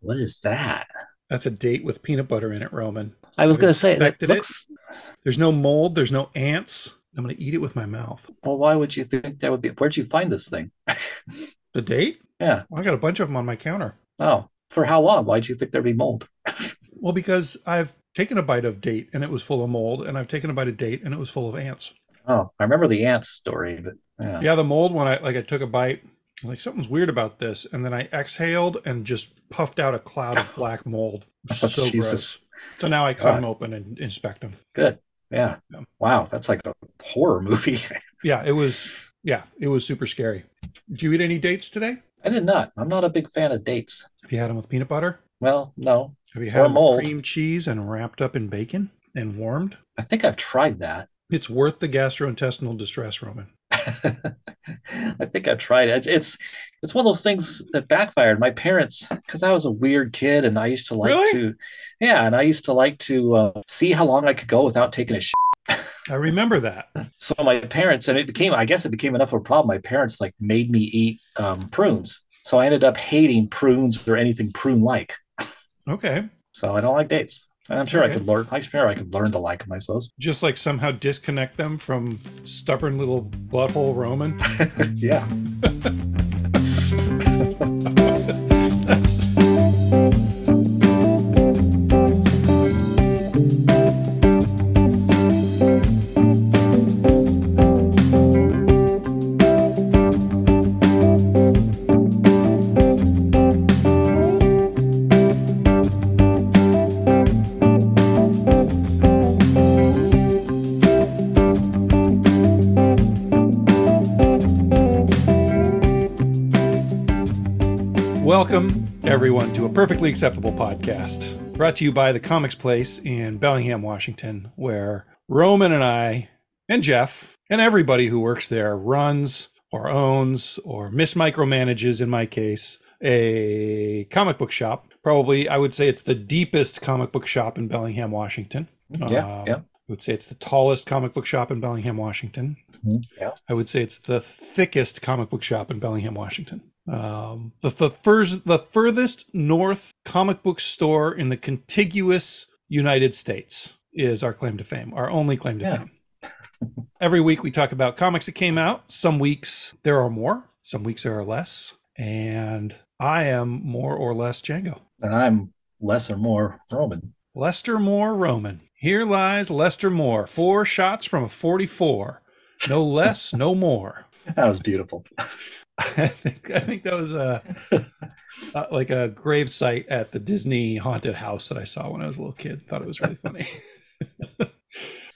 What is that? That's a date with peanut butter in it, Roman. I was going to say that expected it. looks. There's no mold. There's no ants. I'm going to eat it with my mouth. Well, why would you think that would be? Where'd you find this thing? The date? yeah. I got a bunch of them on my counter. Oh, for how long? Why'd you think there'd be mold? Well, because I've taken a bite of date and it was full of mold, and I've taken a bite of date and it was full of ants. Oh, I remember the ants story, but yeah. Yeah, the mold when I like I took a bite, like something's weird about this, and then I exhaled and just puffed out a cloud of black mold. Oh, so gross. So now I cut God. them open and inspect them. Good. Yeah. Yeah. Wow, that's like a horror movie. Yeah, it was. Yeah, it was super scary. Did you eat any dates today? I did not. I'm not a big fan of dates. Have you had them with peanut butter? Well, no. Have you had them with cream cheese and wrapped up in bacon and warmed? I think I've tried that. It's worth the gastrointestinal distress, Roman. I think I've tried it. It's, it's it's one of those things that backfired. My parents, because I was a weird kid, and I used to like Really? to, yeah, and I used to like to uh, see how long I could go without taking a shit. I remember that. So my parents, and it became, I guess, it became enough of a problem. My parents like made me eat um, prunes, so I ended up hating prunes or anything prune-like. Okay. So I don't like dates. And I'm sure I could learn. I'm sure I could learn to like them. I suppose. Just like somehow disconnect them from stubborn little butthole Roman. Yeah. everyone, to a perfectly acceptable podcast brought to you by the Comics Place in Bellingham, Washington, where Roman and I, and Jeff, and everybody who works there runs or owns or mis micromanages, in my case, a comic book shop. Probably, I would say it's the deepest comic book shop in Bellingham, Washington. Yeah. Um, yeah. I would say it's the tallest comic book shop in Bellingham, Washington. Yeah. I would say it's the thickest comic book shop in Bellingham, Washington. Um, the the, first, the furthest north comic book store in the contiguous United States is our claim to fame, our only claim to Yeah. fame. Every week we talk about comics that came out. Some weeks there are more, some weeks there are less. And I am more or less Django. And I'm less or more Roman. Lester Moore Roman. Here lies Lester Moore. Four shots from a 44. No less, no more. That was beautiful. I think I think that was a uh, like a grave site at the Disney haunted house that I saw when I was a little kid. Thought it was really funny.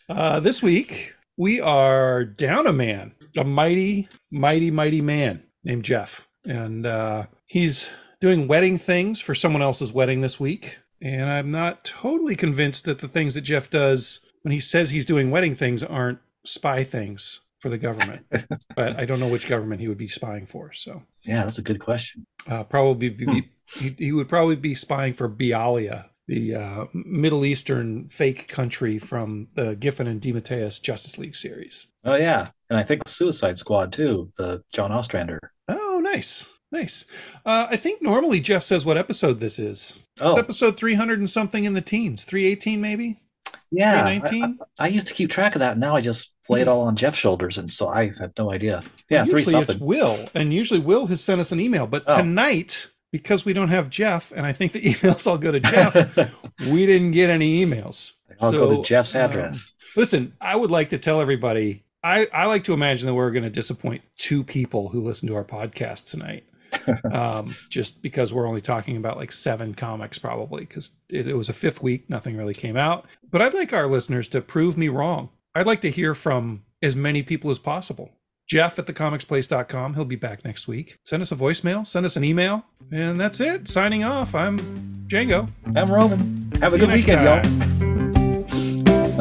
uh, this week we are down a man, a mighty, mighty, mighty man named Jeff, and uh, he's doing wedding things for someone else's wedding this week. And I'm not totally convinced that the things that Jeff does when he says he's doing wedding things aren't spy things for the government. but I don't know which government he would be spying for. So Yeah, that's a good question. uh, probably be, he, he would probably be spying for Bialya, the uh, Middle Eastern fake country from the Giffen and DeMatteis Justice League series. Oh yeah, and I think Suicide Squad too. The John Ostrander. Oh, nice, nice. Uh, I think normally Jeff says what episode this is. It's Oh episode 300 and something in the teens, 318 maybe, yeah, I, 319. I used to keep track of that. Now I just lay it all on Jeff's shoulders, and so I have no idea. Yeah, three usually it's something. Will, and usually Will has sent us an email, but Oh. tonight. Because we don't have Jeff, and I think the emails all go to Jeff, we didn't get any emails. I'll go to Jeff's um, address. Listen, I would like to tell everybody. I, I like to imagine that we're going to disappoint two people who listen to our podcast tonight, um, just because we're only talking about like seven comics, probably because it, it was a fifth week, nothing really came out. But I'd like our listeners to prove me wrong. I'd like to hear from as many people as possible. Jeff at thecomicsplace.com. He'll be back next week. Send us a voicemail, send us an email, and that's it. Signing off. I'm Django. I'm Roman. Have a See you good weekend, time.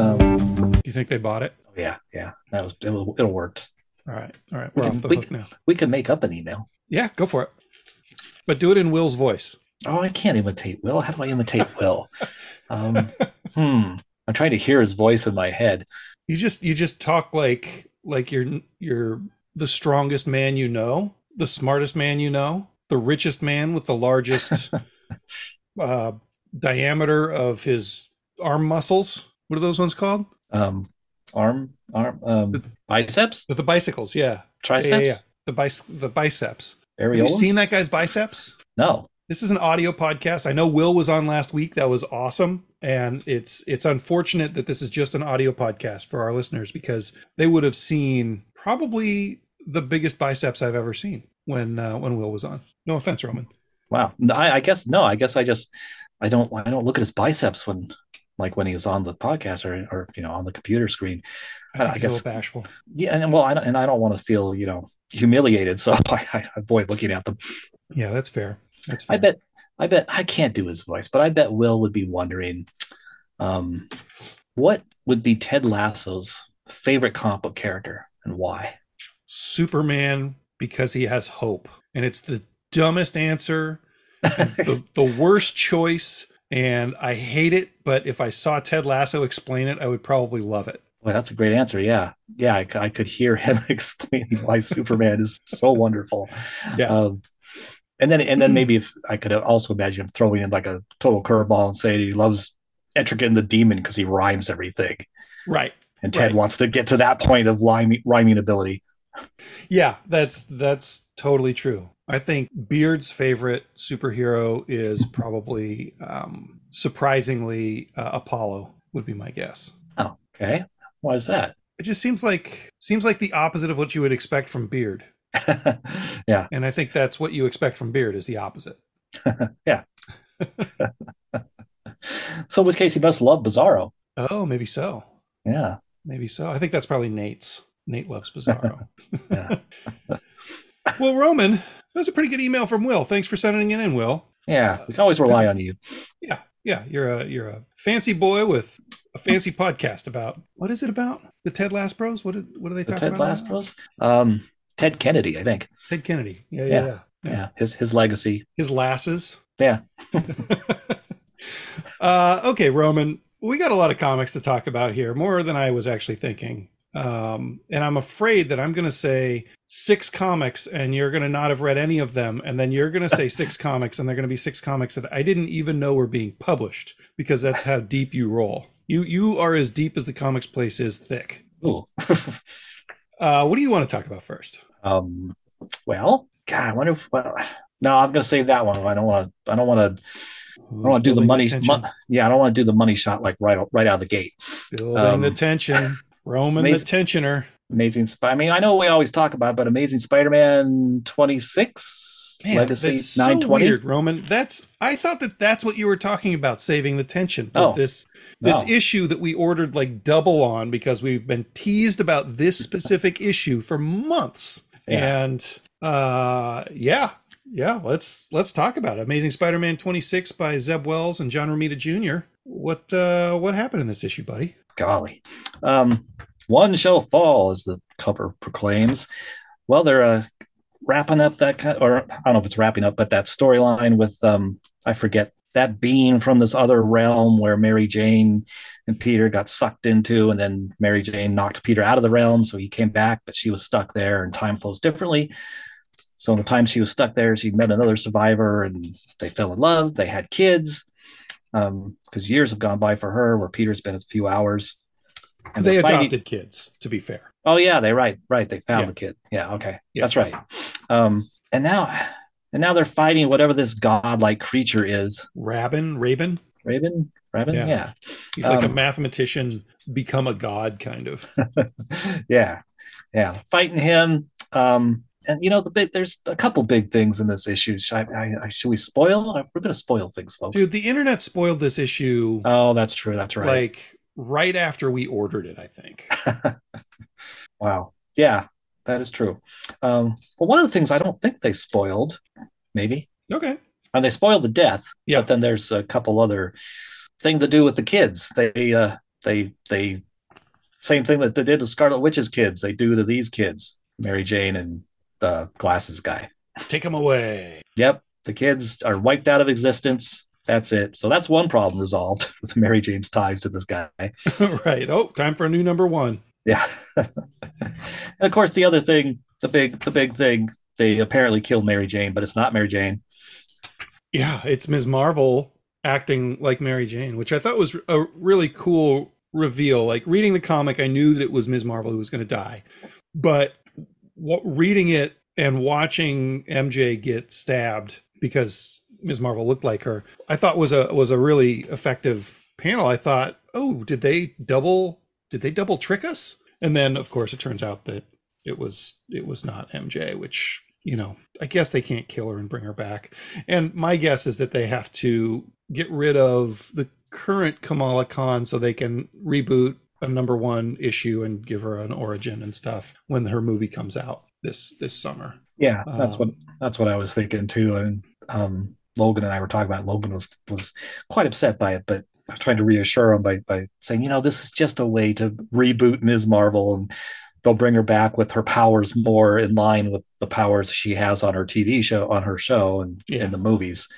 y'all. Um, You think they bought it? yeah, yeah, that was it. will It'll worked. All right. All right. We We're can- off the we hook can- now. We could make up an email. Yeah, go for it. But do it in Will's voice. Oh, I can't imitate Will. How do I imitate Will? Um, hmm. I'm trying to hear his voice in my head. You just you just talk like like you're you're the strongest man you know, the smartest man you know, the richest man with the largest uh, diameter of his arm muscles. What are those ones called? Um, arm, arm, um, biceps, With the bicycles, yeah. triceps, Yeah, yeah, yeah. The bice the biceps. Have you areolas. seen that guy's biceps? No. This is an audio podcast. I know Will was on last week. That was awesome. And it's it's unfortunate that this is just an audio podcast for our listeners because they would have seen probably the biggest biceps I've ever seen when uh, when Will was on. No offense, Roman. Wow. I, I guess no. I guess I just I don't I don't look at his biceps when like when he was on the podcast or or you know on the computer screen. I, I guess- little bashful. Yeah, and well, I don't, and I don't want to feel you know humiliated, so I, I avoid looking at them. Yeah, that's fair. That's fair. I bet I bet I can't do his voice, but I bet Will would be wondering, um, what would be Ted Lasso's favorite comic book character and why? Superman because he has hope. And it's the dumbest answer, the, the worst choice. And I hate it, but if I saw Ted Lasso explain it, I would probably love it. Well, that's a great answer. Yeah, yeah, I could hear him explaining why Superman is so wonderful. Yeah. Um, and then, and then maybe if I could also imagine him throwing in like a total curveball and saying he loves Etrigan and the Demon because he rhymes everything, Right. and Ted Right. wants to get to that point of rhyming, rhyming ability. Yeah, that's that's totally true. I think Beard's favorite superhero is probably um, surprisingly uh, Apollo would be my guess. Oh, okay. Why is that? It just seems like seems like the opposite of what you would expect from Beard, yeah, and I think that's what you expect from Beard is the opposite. Yeah. so, in which case, he must love Bizarro. Oh, maybe so. Yeah. Maybe so. I think that's probably Nate's. Nate loves Bizarro. Well, Roman, that was a pretty good email from Will. Thanks for sending it in, Will. Yeah. We can always rely on you. Yeah, yeah. You're a you're a fancy boy with a fancy podcast about what is it about? The Ted Lasso Bros? What did, what are they The talking Ted about? Ted Lasso? Um, Ted Kennedy, I think. Ted Kennedy. Yeah, yeah, Yeah. yeah. Yeah. His his legacy. His lasses. Yeah. uh, okay, Roman. We got a lot of comics to talk about here, more than I was actually thinking. Um, and I'm afraid that I'm going to say six comics, and you're going to not have read any of them, and then you're going to say six comics, and they're going to be six comics that I didn't even know were being published because that's how deep you roll. You you are as deep as the comics place is thick. Ooh. Uh, what do you want to talk about first? um. Well, God, I wonder if. Well, no, I'm gonna save that one. I don't want to. I don't want to. I don't want to do the money. mon- yeah, I don't want to do the money shot like right right out of the gate. Building um, the tension. Roman amazing- the tensioner. Amazing. I mean, I know we always talk about, it, but Amazing Spider-Man 26 Man, Legacy that's so 920. weird, Roman. That's I thought that that's what you were talking about, saving the tension. Was Oh, this this no. issue that we ordered like double on because we've been teased about this specific issue for months, Yeah. and uh, yeah, yeah. Let's let's talk about it. Amazing Spider-Man 26 by Zeb Wells and John Romita Jr. What uh, what happened in this issue, buddy? Golly. Um, one shall fall, as the cover proclaims. Well, they're uh, wrapping up that kind, or I don't know if it's wrapping up, but that storyline with um, I forget that being from this other realm where Mary Jane and Peter got sucked into, and then Mary Jane knocked Peter out of the realm, so he came back, but she was stuck there, and time flows differently. So in the time she was stuck there, she met another survivor, and they fell in love. They had kids, because years have gone by for her, where Peter's been a few hours. And they they're fighting- adopted kids, to be fair. Oh yeah, they right, right. They found Yeah. the kid. Yeah, okay, Yeah. that's right. Um, and now, and now they're fighting whatever this godlike creature is. Rabin, Rabin. Raven, Raven, Yeah. yeah, He's like a Um, mathematician, become a god, kind of. yeah, yeah. Fighting him. Um, and you know the big. There's a couple big things in this issue. Should, I, I, should we spoil? We're going to spoil things, folks. Dude, the internet spoiled this issue Oh, that's true. That's right. like right after we ordered it, I think. Wow. Yeah, that is true. Um, but one of the things I don't think they spoiled, maybe, Okay. and they spoiled the death. Yeah. But then there's a couple other thing to do with the kids. They uh they they same thing that they did to Scarlet Witch's kids. They do to these kids, Mary Jane and the glasses guy. Take them away. Yep, the kids are wiped out of existence. That's it. So that's one problem resolved with Mary Jane's ties to this guy. right. Oh, time for a new number one. Yeah. and of course, the other thing, the big, the big thing, they apparently killed Mary Jane, but it's not Mary Jane. Yeah, it's Ms. Marvel acting like Mary Jane, which I thought was a really cool reveal. Like reading the comic, I knew that it was Ms. Marvel who was going to die, but what, reading it and watching MJ get stabbed because Ms. Marvel looked like her, I thought was a was a really effective panel. I thought, oh, did they double did they double trick us? And then of course it turns out that it was it was not MJ, which you know, I guess they can't kill her and bring her back. And my guess is that they have to get rid of the current Kamala Khan so they can reboot a number one issue and give her an origin and stuff when her movie comes out this this summer. Yeah, that's um, what that's what I was thinking too. And um, Logan and I were talking about. Logan was was quite upset by it, but I trying to reassure him by by saying, you know, this is just a way to reboot Ms. Marvel and they'll bring her back with her powers more in line with the powers she has on her TV show, on her show, and yeah. in the movies.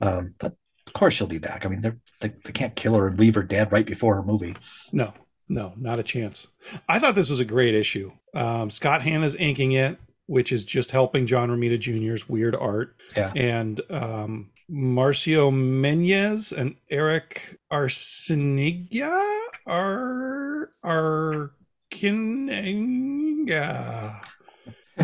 Um, but of course, she'll be back. I mean, they they can't kill her and leave her dead right before her movie. No, no, not a chance. I thought this was a great issue. Um, Scott Hanna's inking it, which is just helping John Romita Jr.'s weird art. Yeah. And um, Marcio Menyz and Eric Arciniega are Kinga.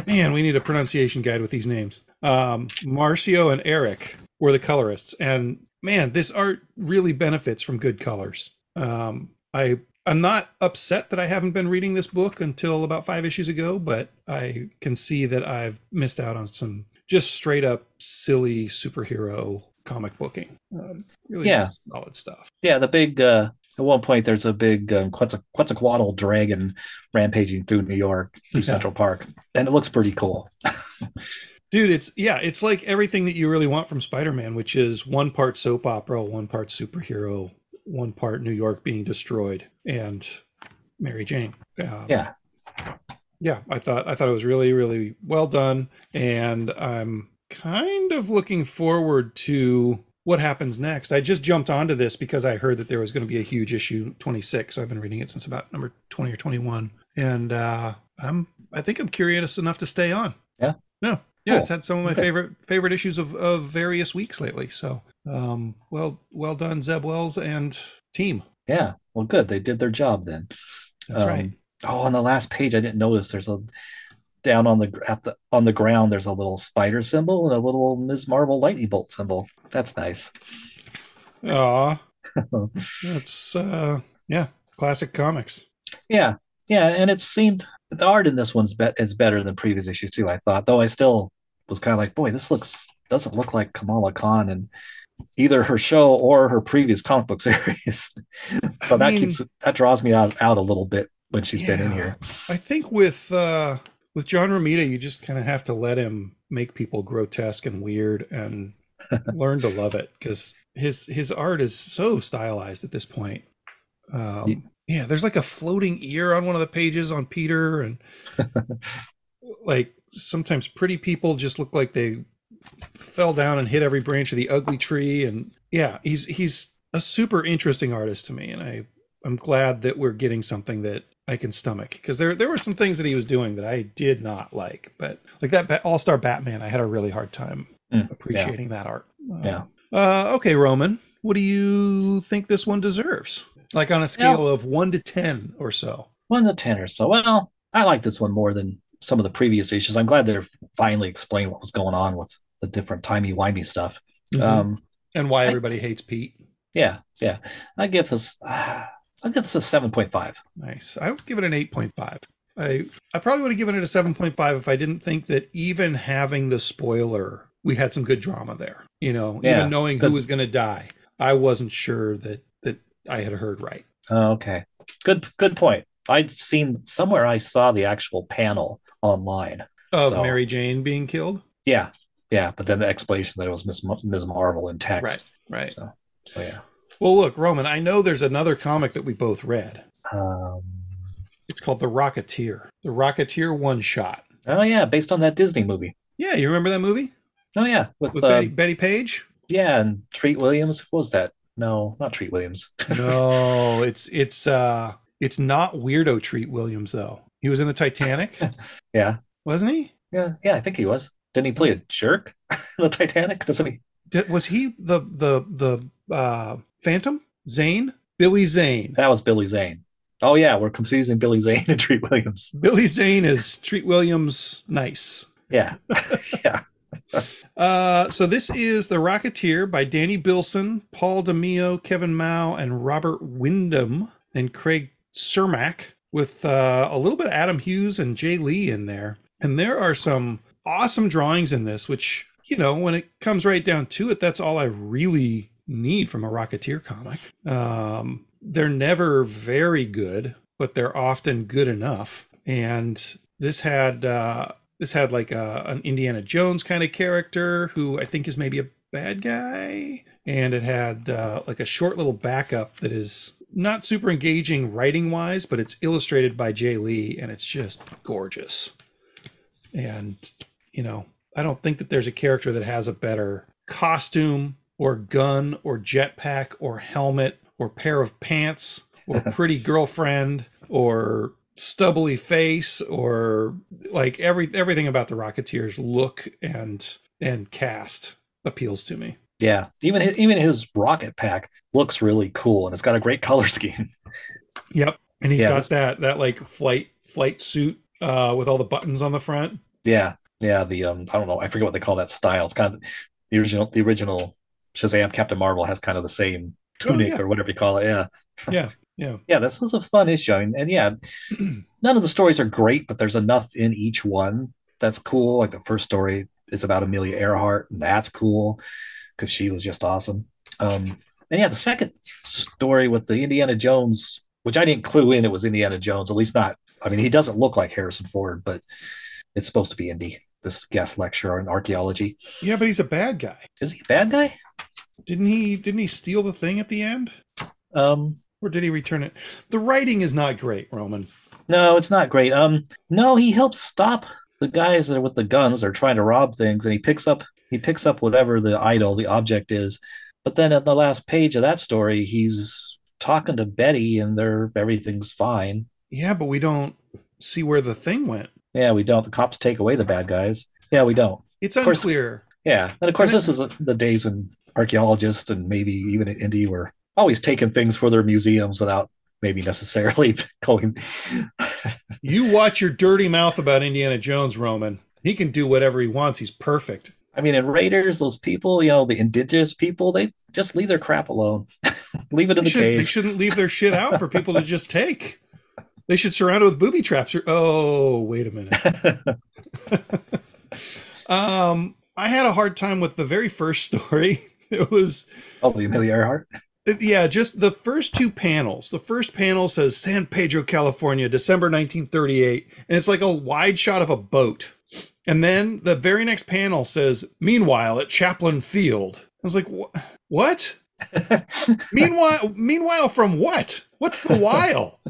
Man, we need a pronunciation guide with these names. Um, Marcio and Eric were the colorists, and man, this art really benefits from good colors. Um, I I'm not upset that I haven't been reading this book until about five issues ago, but I can see that I've missed out on some just straight up silly superhero comic booking. Um, really yeah. solid stuff. Yeah, the big uh, at one point there's a big um, Quetzalcoatl dragon rampaging through New York through yeah. Central Park, and it looks pretty cool. Dude, it's yeah, it's like everything that you really want from Spider-Man, which is one part soap opera, one part superhero, one part New York being destroyed, and Mary Jane. Um, yeah, yeah, I thought I thought it was really really well done, and I'm kind of looking forward to what happens next. I just jumped onto this because I heard that there was going to be a huge issue 26. So I've been reading it since about number 20 or 21, and uh, I'm I think I'm curious enough to stay on. Yeah. No. Yeah, cool. it's had some of my okay. favorite favorite issues of, of various weeks lately. So, um, well, well done, Zeb Wells and team. Yeah, well, good. They did their job then. That's um, right. Oh, on the last page, I didn't notice. There's a down on the at the on the ground there's a little spider symbol and a little Ms. Marvel lightning bolt symbol. That's nice. Aw. That's uh yeah, classic comics. Yeah. Yeah, and it seemed the art in this one's be- is better than the previous issues too, I thought. Though I still was kind of like, boy, this looks doesn't look like Kamala Khan and either her show or her previous comic book series. so I that mean, keeps that draws me out out a little bit when she's yeah, been in here. I think with uh with John Romita, you just kind of have to let him make people grotesque and weird and learn to love it because his his art is so stylized at this point. Um, yeah, there's like a floating ear on one of the pages on Peter, and like sometimes pretty people just look like they fell down and hit every branch of the ugly tree. And yeah, he's he's a super interesting artist to me, and I I'm glad that we're getting something that I can stomach because there there were some things that he was doing that I did not like, but like that All Star Batman, I had a really hard time mm, appreciating yeah. that art. Uh, yeah. Uh, okay, Roman, what do you think this one deserves? Like on a scale of one to ten or so. One to ten or so. Well, I like this one more than some of the previous issues. I'm glad they're finally explained what was going on with the different timey wimey stuff. Mm-hmm. Um, and why everybody I, hates Pete. Yeah, yeah. I give this. Uh, I'll give this a 7.5. Nice. I would give it an 8.5. I I probably would have given it a 7.5 if I didn't think that even having the spoiler, we had some good drama there. You know, yeah, even knowing good. who was going to die, I wasn't sure that I had heard right. Oh, okay. Good good point. I'd seen somewhere I saw the actual panel online of so, Mary Jane being killed. Yeah. Yeah, but then the explanation that it was Miss Ms. Marvel in text. Right. Right. So, so yeah. Well, look, Roman, I know there's another comic that we both read. Um, it's called The Rocketeer. The Rocketeer One Shot. Oh yeah, based on that Disney movie. Yeah, you remember that movie? Oh yeah, with, with uh, Betty, Betty Page. Yeah, and Treat Williams. What was that? No, not Treat Williams. no, it's it's uh it's not weirdo Treat Williams though. He was in the Titanic. yeah, wasn't he? Yeah, yeah, I think he was. Didn't he play a jerk in the Titanic? Doesn't he? Did, was he the the the uh, Phantom Zane Billy Zane. That was Billy Zane. Oh yeah, we're confusing Billy Zane and Treat Williams. Billy Zane is Treat Williams. Nice. Yeah, yeah. Uh, so this is The Rocketeer by Danny Bilson, Paul DeMeo, Kevin Mao, and Robert Wyndham, and Craig Cermak, with uh, a little bit of Adam Hughes and Jae Lee in there. And there are some awesome drawings in this, which, you know, when it comes right down to it, that's all I really need from a Rocketeer comic. Um, they're never very good, but they're often good enough. And this had uh, this had like a, an Indiana Jones kind of character who I think is maybe a bad guy, and it had uh, like a short little backup that is not super engaging writing wise, but it's illustrated by Jae Lee, and it's just gorgeous. And you know, I don't think that there's a character that has a better costume or gun or jetpack or helmet or pair of pants or pretty girlfriend or stubbly face or like every everything about the Rocketeers look and and cast appeals to me. Yeah, even his, even his rocket pack looks really cool, and it's got a great color scheme. Yep, and he's Yeah, got that that like flight flight suit uh, with all the buttons on the front. Yeah, yeah. The um, I don't know, I forget what they call that style. It's kind of the original. The original Shazam Captain Marvel has kind of the same tunic Oh, yeah. or whatever you call it. Yeah, Yeah, yeah, yeah. This was a fun issue. I mean, and yeah, none of the stories are great, but there's enough in each one that's cool. Like the first story is about Amelia Earhart, and that's cool because she was just awesome. Um, and yeah, the second story with the Indiana Jones, which I didn't clue in, it was Indiana Jones. At least not. I mean, he doesn't look like Harrison Ford, but it's supposed to be Indy. This guest lecturer in archaeology. yeah. But he's a bad guy. Is he a bad guy? Didn't he? Didn't he steal the thing at the end, Um, or did he return it? The writing is not great, Roman. no, it's not great. Um, no, he helps stop the guys that are with the guns. They're trying to rob things, and he picks up he picks up whatever the idol, the object is. But then at the last page of that story, he's talking to Betty, and they're everything's fine. Yeah, but we don't see where the thing went. Yeah, we don't. The cops take away the bad guys. Yeah, we don't. It's course- unclear. Yeah, and of course, And this was the days when archaeologists and maybe even Indy were always taking things for their museums without maybe necessarily going. You watch your dirty mouth about Indiana Jones, Roman. He can do whatever he wants. He's perfect. I mean, in Raiders, those people, you know, the indigenous people, they just leave their crap alone. leave it in They, the should, they cave. shouldn't leave their shit out for people to just take. They should surround it with booby traps. Or, oh, wait a minute. Um, I had a hard time with the very first story. It was oh, the Amelia Earhart. Yeah, just the first two panels. The first panel says San Pedro, California, December 1938, and it's like a wide shot of a boat. And then the very next panel says, Meanwhile, at Chaplin Field. I was like, "Wha- What? meanwhile, meanwhile, from what? What's the while?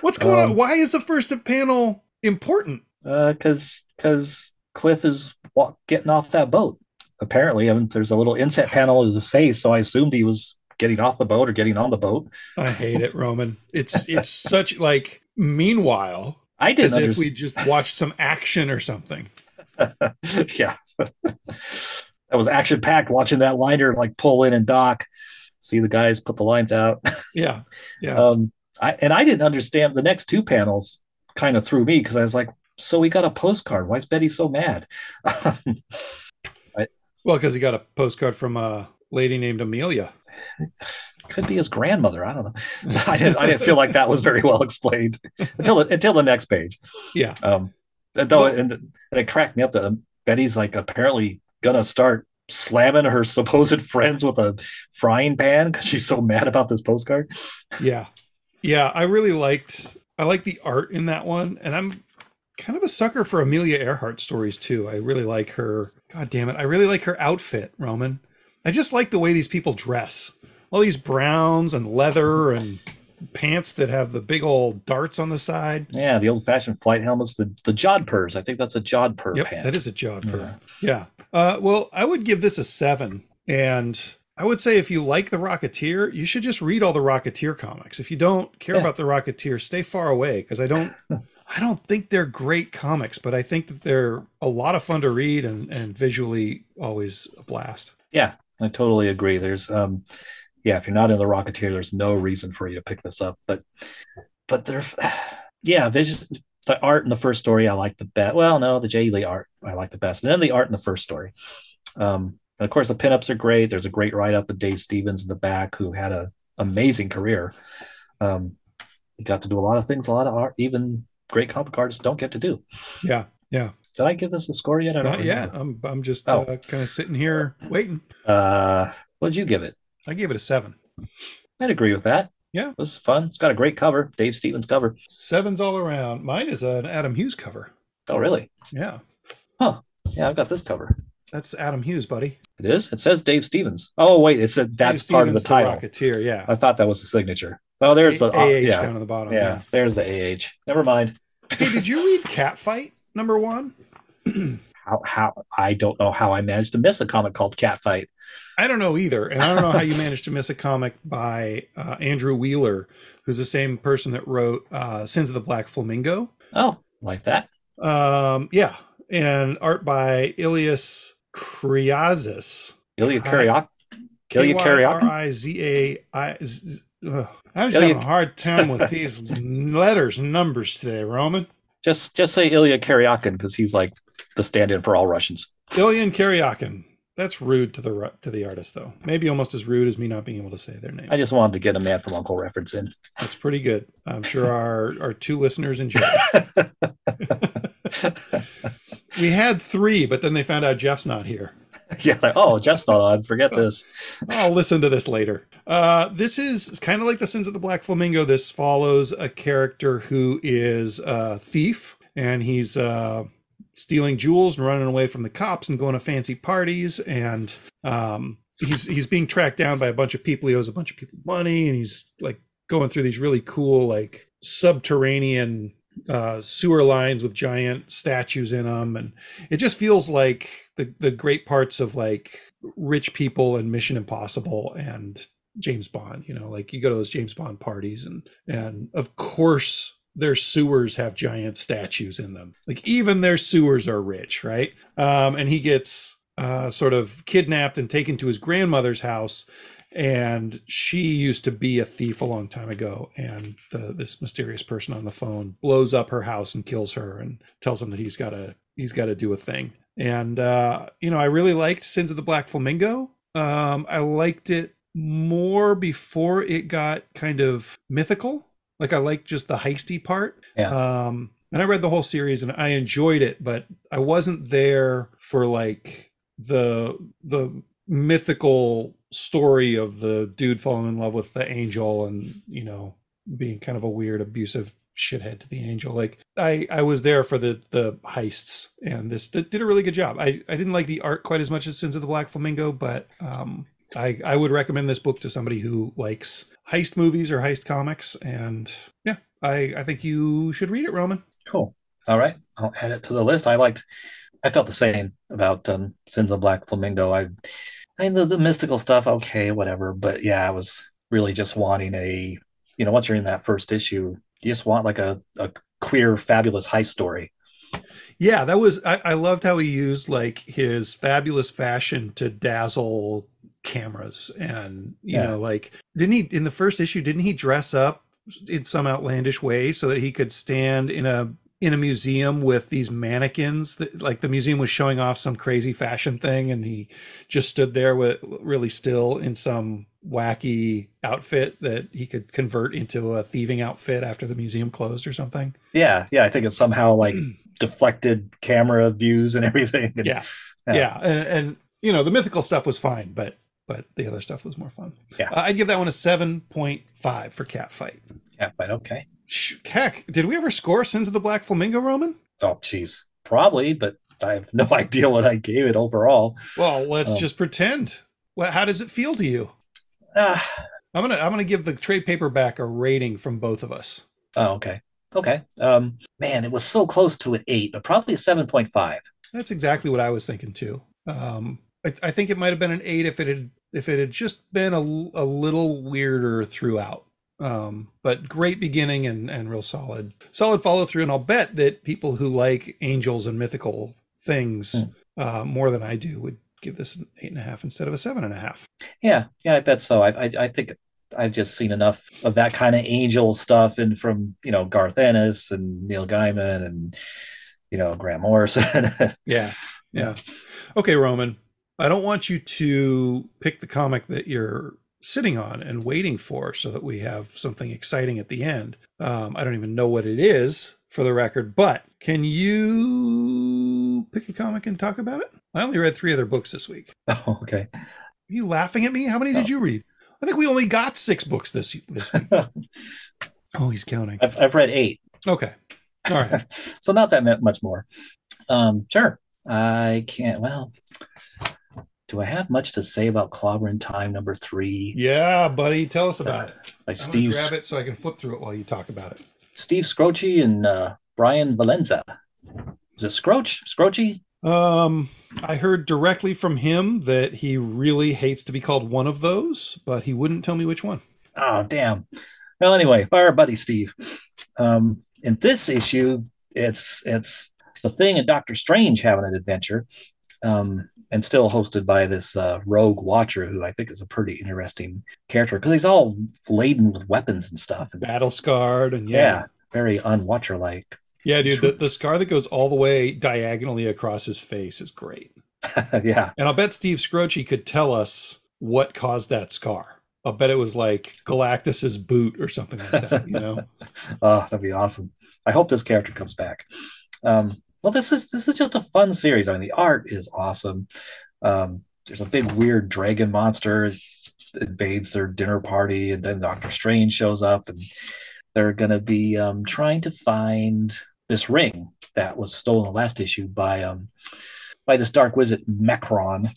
What's going Um, on? Why is the first panel important? Because because Cliff is wa- getting off that boat. Apparently, I mean, there's a little inset panel of his face, so I assumed he was getting off the boat or getting on the boat. I hate it, Roman. It's it's such like meanwhile, I as didn't if we just watched some action or something. yeah, that was action packed. Watching that liner like pull in and dock, see the guys put the lines out. Yeah, yeah. Um, I and I didn't understand the next two panels. Kind of threw me because I was like, "So we got a postcard. Why is Betty so mad?" Well, because he got a postcard from a lady named Amelia. Could be his grandmother. I don't know. I didn't. I didn't feel like that was very well explained until the, until the next page. Yeah. Um, though, Well- and, and it cracked me up that Betty's like apparently gonna start slamming her supposed friends with a frying pan because she's so mad about this postcard. Yeah. Yeah. I really liked I like the art in that one. And I'm kind of a sucker for Amelia Earhart stories too. I really like her God damn it. I really like her outfit, Roman. I just like the way these people dress. All these browns and leather and pants that have the big old darts on the side. Yeah, the old fashioned flight helmets, the the jodhpurs. I think that's a jodhpur Yep, pant. that is a jodhpur. Yeah. Yeah. Uh, well, I would give this a seven. And I would say if you like The Rocketeer, you should just read all the Rocketeer comics. If you don't care Yeah. about The Rocketeer, stay far away because I don't. I don't think they're great comics, but I think that they're a lot of fun to read and, and visually always a blast. Yeah, I totally agree. There's um yeah, if you're not in the Rocketeer, there's no reason for you to pick this up. But but there's yeah, vision the art in the first story I like the best. Well, no, the Jae Lee art I like the best, and then the art in the first story. Um, and of course, the pinups are great. There's a great write up of Dave Stevens in the back, who had an amazing career. Um, he got to do a lot of things, a lot of art, even great comic artists don't get to do. Yeah, yeah. Did I give this a score yet? I don't Not yet. I'm I'm just oh. uh, kind of sitting here waiting. Uh, what did you give it? I gave it a seven. I'd agree with that. Yeah, it was fun. It's got a great cover, Dave Stevens cover. Sevens all around. Mine is an Adam Hughes cover. Oh, really? Yeah. Huh. Yeah, I've got this cover. That's Adam Hughes, buddy. It is. It says Dave Stevens. Oh wait, it said that's Dave part Stevens, of the title. The Rocketeer, yeah. I thought that was the signature. Oh, there's the AH yeah. down at the bottom. Yeah, yeah, there's the AH. Never mind. hey, did you read Catfight number one? how how I don't know how I managed to miss a comic called Catfight. I don't know either, and I don't know how you managed to miss a comic by uh, Andrew Wheeler, who's the same person that wrote uh, Sins of the Black Flamingo. Oh, like that. Um, yeah, and art by Ilias Kyriazis. Ilya Kyriak. Ilya Kyriak. R I Z A I. I'm just having a hard time with these letters and numbers today, Roman. Just just say Illya Kuryakin because he's like the stand-in for all Russians. Illya Kuryakin. That's rude to the to the artist, though. Maybe almost as rude as me not being able to say their name. I just wanted to get a Man from Uncle reference in. That's pretty good. I'm sure our our two listeners enjoy. we had three, but then they found out Jeff's not here. yeah, like, oh, Jeff's not on. Forget this. I'll listen to this later. Uh, this is kind of like the Sins of the Black Flamingo. This follows a character who is a thief, and he's uh, stealing jewels and running away from the cops and going to fancy parties. And um, he's he's being tracked down by a bunch of people. He owes a bunch of people money, and he's like going through these really cool like subterranean uh, sewer lines with giant statues in them, and it just feels like the the great parts of like rich people and Mission Impossible and James Bond. You know, like you go to those James Bond parties, and and of course their sewers have giant statues in them. Like even their sewers are rich, right? Um, and he gets uh, sort of kidnapped and taken to his grandmother's house and she used to be a thief a long time ago and the, this mysterious person on the phone blows up her house and kills her and tells him that he's got to he's got to do a thing and uh, you know i really liked sins of the black flamingo um, i liked it more before it got kind of mythical. Like i like just the heisty part. Yeah. um, and i read the whole series and i enjoyed it but i wasn't there for like the the mythical story of the dude falling in love with the angel and you know being kind of a weird abusive shithead to the angel. Like i i was there for the the heists and this did, did a really good job. I i didn't like the art quite as much as sins of the black flamingo but um i i would recommend this book to somebody who likes heist movies or heist comics and yeah i i think you should read it roman cool all right i'll add it to the list i liked i felt the same about um sins of black flamingo i I mean, the, the mystical stuff, okay, whatever. But yeah, I was really just wanting a, you know, once you're in that first issue, you just want like a, a queer, fabulous heist story. Yeah, that was, I, I loved how he used like his fabulous fashion to dazzle cameras. And, you yeah. know, like, didn't he, in the first issue, didn't he dress up in some outlandish way so that he could stand in a in a museum with these mannequins that like the museum was showing off some crazy fashion thing and he just stood there with really still in some wacky outfit that he could convert into a thieving outfit after the museum closed or something yeah yeah i think it's somehow like deflected camera views and everything and, yeah yeah, yeah. And, and, you know the mythical stuff was fine but but the other stuff was more fun yeah uh, i'd give that one a 7.5 for cat fight. Cat fight, okay Heck, did we ever score Sins of the Black Flamingo, Roman? Oh, jeez, probably, but I have no idea what I gave it overall. Well, let's um, just pretend. Well, how does it feel to you? Uh, I'm gonna I'm gonna give the trade paperback a rating from both of us. Oh, okay, okay. Um, man, it was so close to an eight, but probably a seven point five. That's exactly what I was thinking too. Um, I, I think it might have been an eight if it had if it had just been a, a little weirder throughout. Um, but great beginning and, and real solid, solid follow through. And I'll bet that people who like angels and mythical things mm. uh, more than I do would give this an eight and a half instead of a seven and a half. Yeah, yeah, I bet so. I, I, I think I've just seen enough of that kind of angel stuff, and from you know Garth Ennis and Neil Gaiman and you know Graham Morrison. yeah, yeah. Okay, Roman. I don't want you to pick the comic that you're sitting on and waiting for, so that we have something exciting at the end. Um, I don't even know what it is for the record, but can you pick a comic and talk about it? I only read three other books this week. Oh, okay. Are you laughing at me? How many did you read? I think we only got six books this this week. oh, he's counting. I've, I've read eight. Okay. All right. so not that much more. Um, sure. I can't. Well, do I have much to say about Clobberin' Time number three? Yeah, buddy. Tell us about Uh, it. By I'm Steve grab it so I can flip through it while you talk about it. Steve Skroce and uh, Brian Valenza. Is it Scroach? Scroce? Um, I heard directly from him that he really hates to be called one of those, but he wouldn't tell me which one. Oh, damn. Well, anyway, our buddy Steve. Um, in this issue, it's it's the Thing and Doctor Strange having an adventure, um, and still hosted by this uh, rogue Watcher, who I think is a pretty interesting character because he's all laden with weapons and stuff. And, Battle scarred and yeah. yeah. very unwatcher like. Yeah, dude, the, the scar that goes all the way diagonally across his face is great. yeah, And I'll bet Steve Skroce could tell us what caused that scar. I'll bet it was like Galactus's boot or something like that, you know? oh, that'd be awesome. I hope this character comes back. Um, well, this is this is just a fun series. I mean, the art is awesome. Um, there's a big weird dragon monster invades their dinner party, and then Doctor Strange shows up, and they're gonna be um, trying to find this ring that was stolen last issue by um, by this dark wizard Macron,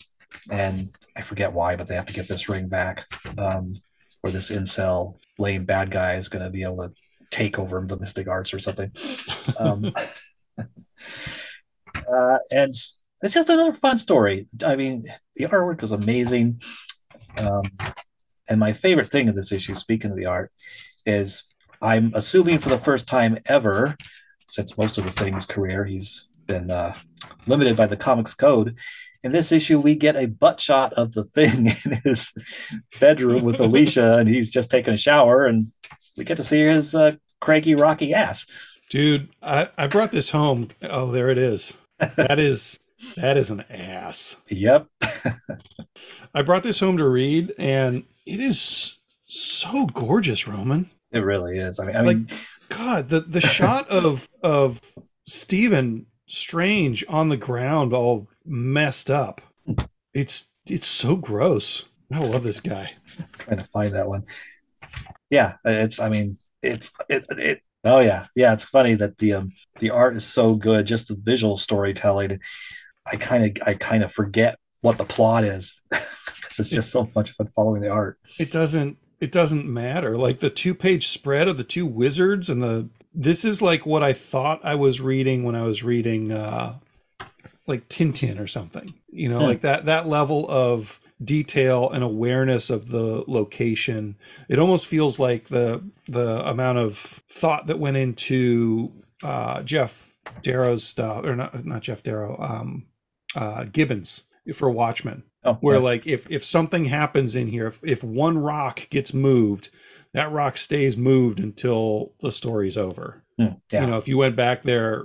and I forget why, but they have to get this ring back. Um, or this incel lame bad guy is going to be able to take over the mystic arts or something. Um, uh, and it's just another fun story. I mean, the artwork was amazing. Um, and my favorite thing of this issue, speaking of the art, is I'm assuming for the first time ever, since most of the thing's career, he's been uh, limited by the comics code. In this issue, we get a butt shot of the thing in his bedroom with Alicia, and he's just taking a shower, and we get to see his uh, craggy, rocky ass. Dude, I, I brought this home. Oh, there it is. That is that is an ass. Yep. I brought this home to read, and it is so gorgeous, Roman. It really is. I mean, I Like, mean, God, the the shot of of Stephen Strange on the ground, all messed up. It's it's so gross. I love this guy. trying to find that one. Yeah, it's. I mean, it's it. it oh yeah, yeah. It's funny that the um the art is so good. Just the visual storytelling. I kind of I kind of forget what the plot is because it's just so much fun following the art. It doesn't it doesn't matter. Like the two page spread of the two wizards and the this is like what I thought I was reading when I was reading uh like Tintin or something. You know, Hmm. like that that level of detail and awareness of the location. It almost feels like the the amount of thought that went into uh Geof Darrow's stuff or not not Geof Darrow, um uh Gibbons for Watchmen Oh, where yeah. like if if something happens in here if, if one rock gets moved that rock stays moved until the story's over Hmm, yeah. you know if you went back there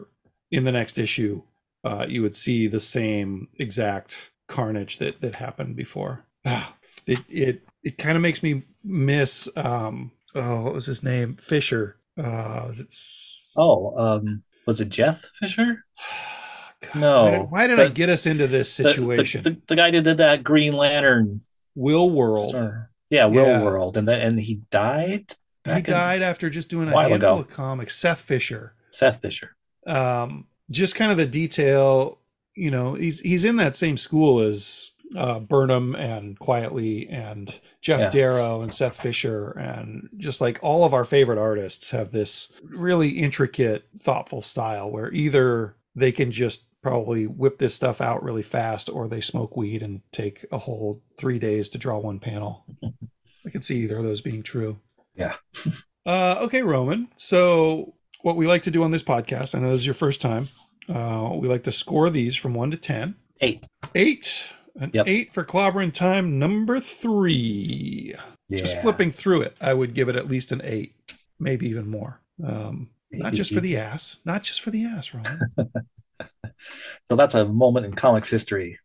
in the next issue uh, you would see the same exact carnage that that happened before Ah, it it it kind of makes me miss um oh what was his name fisher uh it's oh, um, was it Jeff Fisher? God, No, why did, why did I get us into this The- the- situation? The, the, guy who did that Green Lantern. Will World. Star. Yeah, Will Yeah. World, and then and he died. He died after just doing a while handful ago. of comics. Seth Fisher. Seth Fisher. Um, just kind of the detail, you know, he's he's in that same school as uh, Burnham and Quitely and Geof Yeah. Darrow and Seth Fisher and just like all of our favorite artists have this really intricate, thoughtful style where either they can just probably whip this stuff out really fast or they smoke weed and take a whole three days to draw one panel. I can see either of those being true. Yeah. uh, okay, Roman. So, what we like to do on this podcast, I know this is your first time, uh, we like to score these from one to 10. Eight. Eight. An Yep. eight for Clobbering Time number three. Yeah. Just flipping through it, I would give it at least an eight, maybe even more. Um, not just for the ass, not just for the ass, Roman. So that's a moment in comics history.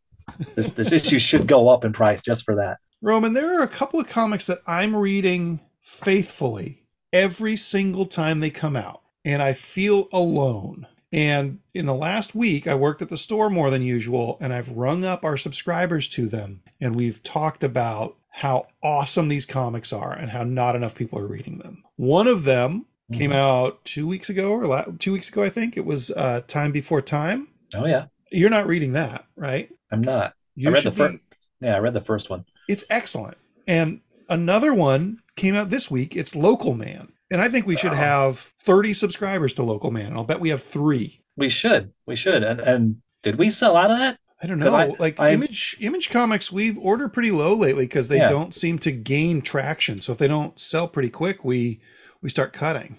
This this issue should go up in price just for that. Roman, there are a couple of comics that I'm reading faithfully every single time they come out, and I feel alone. And in the last week, I worked at the store more than usual, and I've rung up our subscribers to them, and we've talked about how awesome these comics are and how not enough people are reading them. One of them came Mhm. out two weeks ago, or la- two weeks ago, I think it was uh, Time Before Time. Oh yeah, You're not reading that, right? I'm not. You read the should fir- be- Yeah, I read the first one. it's excellent. And another one came out this week. It's Local Man. And I think we should have 30 subscribers to Local Man. I'll bet we have three. We should. We should. And and did we sell out of that? I don't know. I- like I- Image Image Comics, we've ordered pretty low lately because they Yeah. don't seem to gain traction. So if they don't sell pretty quick, we we start cutting.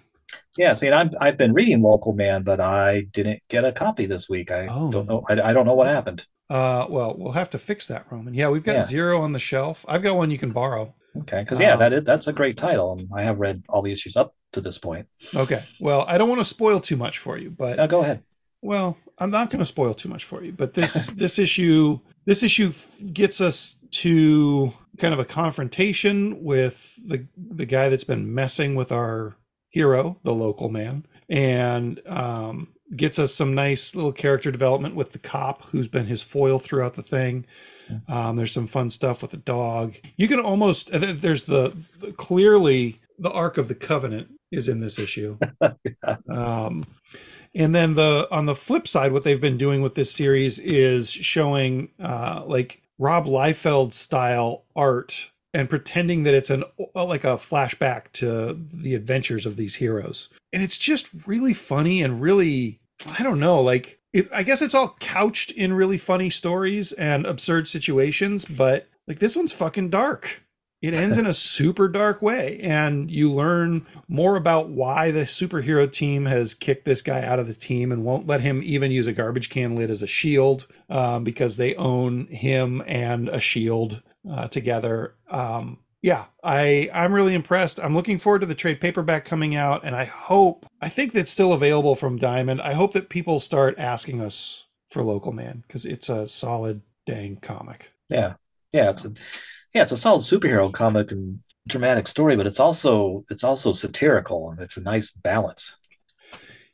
Yeah. See, and I've I've been reading Local Man, but I didn't get a copy this week. I Oh. don't know. I, I don't know what happened. Uh, well, we'll have to fix that, Roman. Yeah, we've got Yeah. zero on the shelf. I've got one you can borrow. Okay, because yeah, Um, that is that's a great title, and I have read all the issues up to this point. Okay. Well, I don't want to spoil too much for you, but go ahead. Well, I'm not going to spoil too much for you, but this this issue this issue gets us to kind of a confrontation with the the guy that's been messing with our hero, the local man, and um, gets us some nice little character development with the cop who's been his foil throughout the thing. Um, there's some fun stuff with the dog. You can almost uh, there's the, the clearly the arc of the covenant is in this issue. Um, and then the on the flip side, what they've been doing with this series is showing uh, like Rob Liefeld style art and pretending that it's an like a flashback to the adventures of these heroes, and it's just really funny and really I don't know like it, I guess it's all couched in really funny stories and absurd situations, but like this one's fucking dark. It ends in a super dark way and you learn more about why the superhero team has kicked this guy out of the team and won't let him even use a garbage can lid as a shield um, because they own him and a shield uh, together. Um, yeah i i'm really impressed i'm looking forward to the trade paperback coming out and i hope i think that's still available from diamond i hope that people start asking us for local man because it's a solid dang comic Yeah, yeah, it's a yeah, it's a solid superhero comic and dramatic story, but it's also it's also satirical and it's a nice balance.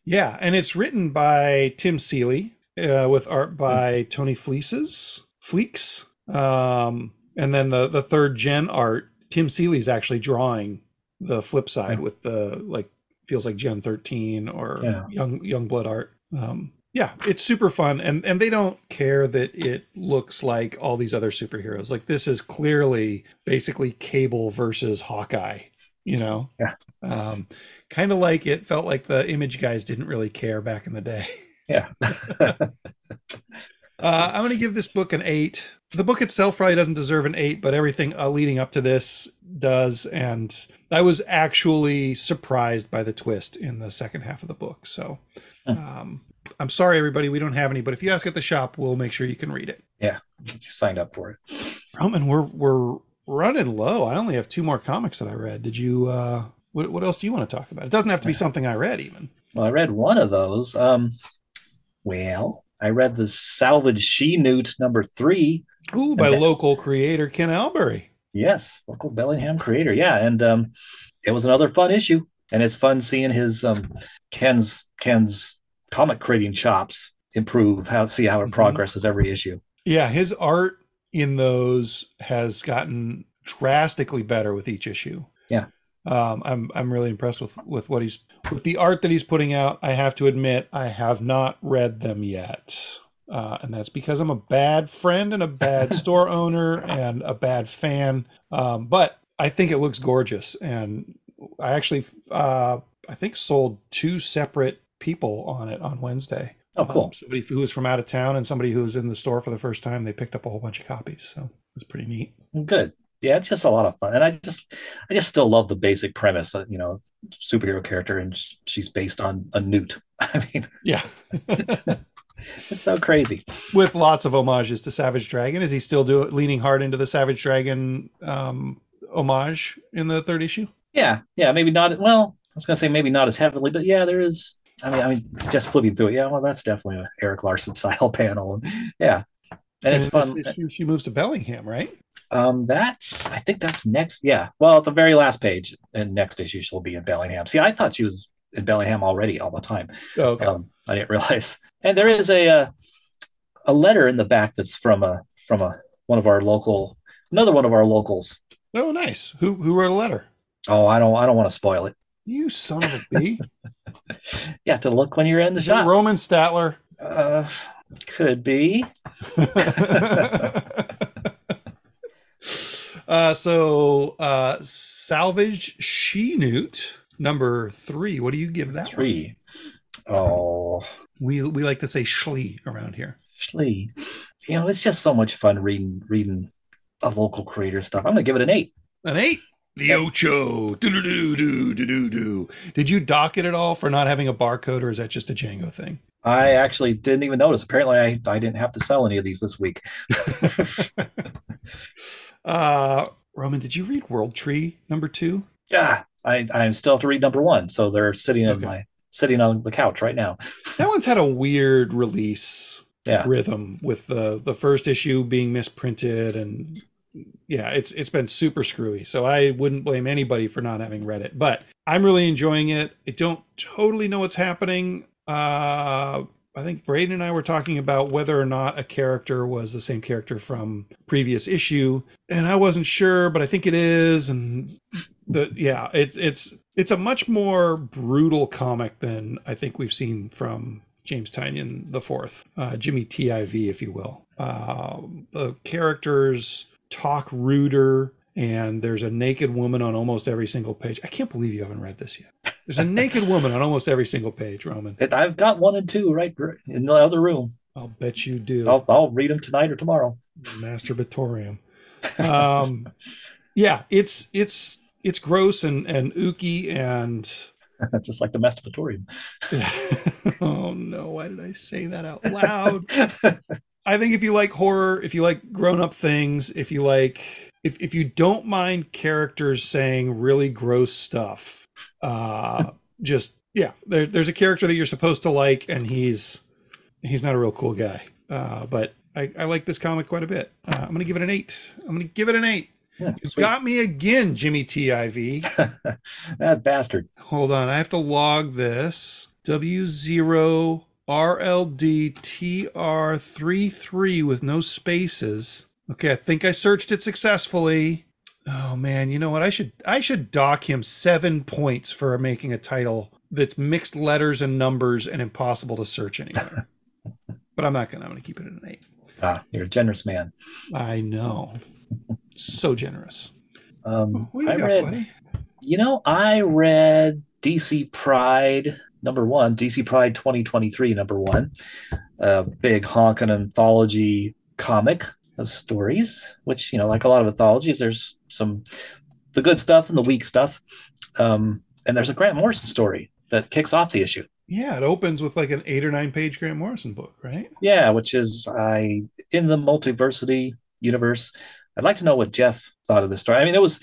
Yeah, and it's written by Tim Seeley uh, with art by Tony Fleeces, Fleeks. Um, and then the the third gen art, Tim Seeley's actually drawing the flip side Yeah. with the like feels like Gen 13 or Yeah. young Youngblood art. Um, yeah, it's super fun and and they don't care that it looks like all these other superheroes. Like this is clearly basically Cable versus Hawkeye, you know. Yeah. Um kind of like it felt like the image guys didn't really care back in the day. Yeah. Uh, I'm going to give this book an eight. The book itself probably doesn't deserve an eight, but everything uh, leading up to this does. And I was actually surprised by the twist in the second half of the book. So um, I'm sorry, everybody, we don't have any, but if you ask at the shop, we'll make sure you can read it. you signed up for it. Roman, we're we're running low. I only have two more comics that I read. Did you? Uh, what what else do you want to talk about? It doesn't have to be something I read, even. Well, I read one of those. Um, well, I read the Salvage She Newt number three. Ooh, by that- local creator Ken Albery. Yes, local Bellingham creator. Yeah, and um, it was another fun issue, and it's fun seeing his um, Ken's Ken's comic creating chops improve. How see how it Mhm. progresses every issue. Yeah, his art in those has gotten drastically better with each issue. Yeah. Um, I'm I'm really impressed with with what he's with the art that he's putting out. I have to admit, I have not read them yet, uh, and that's because I'm a bad friend and a bad store owner and a bad fan. Um, but I think it looks gorgeous, and I actually uh, I think sold two separate people on it on Wednesday. Oh, cool. Um, somebody who was from out of town and somebody who was in the store for the first time. They picked up a whole bunch of copies, so it was pretty neat. Good. Yeah, it's just a lot of fun, and I just, I just still love the basic premise. That, you know, superhero character, and she's based on a newt. I mean, Yeah, it's so crazy. With lots of homages to Savage Dragon. Is he still do leaning hard into the Savage Dragon um, homage in the third issue? Yeah, yeah, maybe not. Well, I was gonna say maybe not as heavily, but yeah, there is. I mean, I mean, just flipping through it. Yeah, well, that's definitely a Erik Larsen style panel. Yeah, and it's fun. She moves to Bellingham, right? Um, that's I think that's next. Yeah, well, at the very last page, and next issue she'll be in Bellingham. See, I thought she was in Bellingham already all the time. Oh, okay. Um, I didn't realize. And there is a uh, a letter in the back that's from a from a one of our local another one of our locals. Oh, nice. Who who wrote a letter? Oh, I don't I don't want to spoil it. You son of a b. have to look when you're in the Is shop. Roman Statler? Uh, could be. uh, so uh, salvage She-Newt number three. What do you give that? one? Three. Oh, We we like to say Schlee around here. Schlee. You know, it's just so much fun reading reading a local creator stuff. I'm gonna give it an eight. An eight. The Yep. Ocho. Do-do-do-do-do-do-do. Did you dock it at all for not having a barcode, or is that just a Django thing? I actually didn't even notice. Apparently, I, I didn't have to sell any of these this week. uh, Roman, did you read World Tree number two? Yeah, I I still have to read number one, so they're sitting in my sitting on the couch right now. That one's had a weird release Yeah, rhythm with the the first issue being misprinted and yeah it's it's been super screwy so i wouldn't blame anybody for not having read it but i'm really enjoying it i don't totally know what's happening uh i think braden and i were talking about whether or not a character was the same character from previous issue and i wasn't sure but i think it is and the yeah it's it's it's a much more brutal comic than i think we've seen from James Tynion the fourth, uh, Jimmy Tiv, if you will. Um the characters talk ruder, and there's a naked woman on almost every single page. I can't believe you haven't read this yet. There's a naked woman on almost every single page, Roman. I've got one and two right in the other room. I'll bet you do. I'll I'll read them tonight or tomorrow. Masturbatorium. Um, yeah, it's it's it's gross and and ooky and Just like the masturbatorium. oh no, why did I say that out loud? I think if you like horror, if you like grown-up things, if you like if if you don't mind characters saying really gross stuff, uh just yeah, there, there's a character that you're supposed to like and he's he's not a real cool guy. Uh but I, I like this comic quite a bit. Uh, I'm gonna give it an eight. I'm gonna give it an eight. Yeah, You sweet. got me again, Jimmy Tiv. that bastard. Hold on, I have to log this. W0 RLDTR33 with no spaces. Okay, I think I searched it successfully. Oh man, you know what? I should I should dock him 7 points for making a title that's mixed letters and numbers and impossible to search anywhere. but I'm not going to I'm going to keep it at an 8. Ah, you're a generous man. I know. So generous. Um, What do you I got, read. buddy? You know, I read DC Pride number one, DC Pride 2023 number one, a big honkin' anthology comic of stories, which, you know, like a lot of anthologies, there's some the good stuff and the weak stuff. Um, and there's a Grant Morrison story that kicks off the issue. Yeah, it opens with like an 8 or 9 page Grant Morrison book, right? Yeah, which is I in the multiversity universe. I'd like to know what Jeff thought of this story. I mean, it was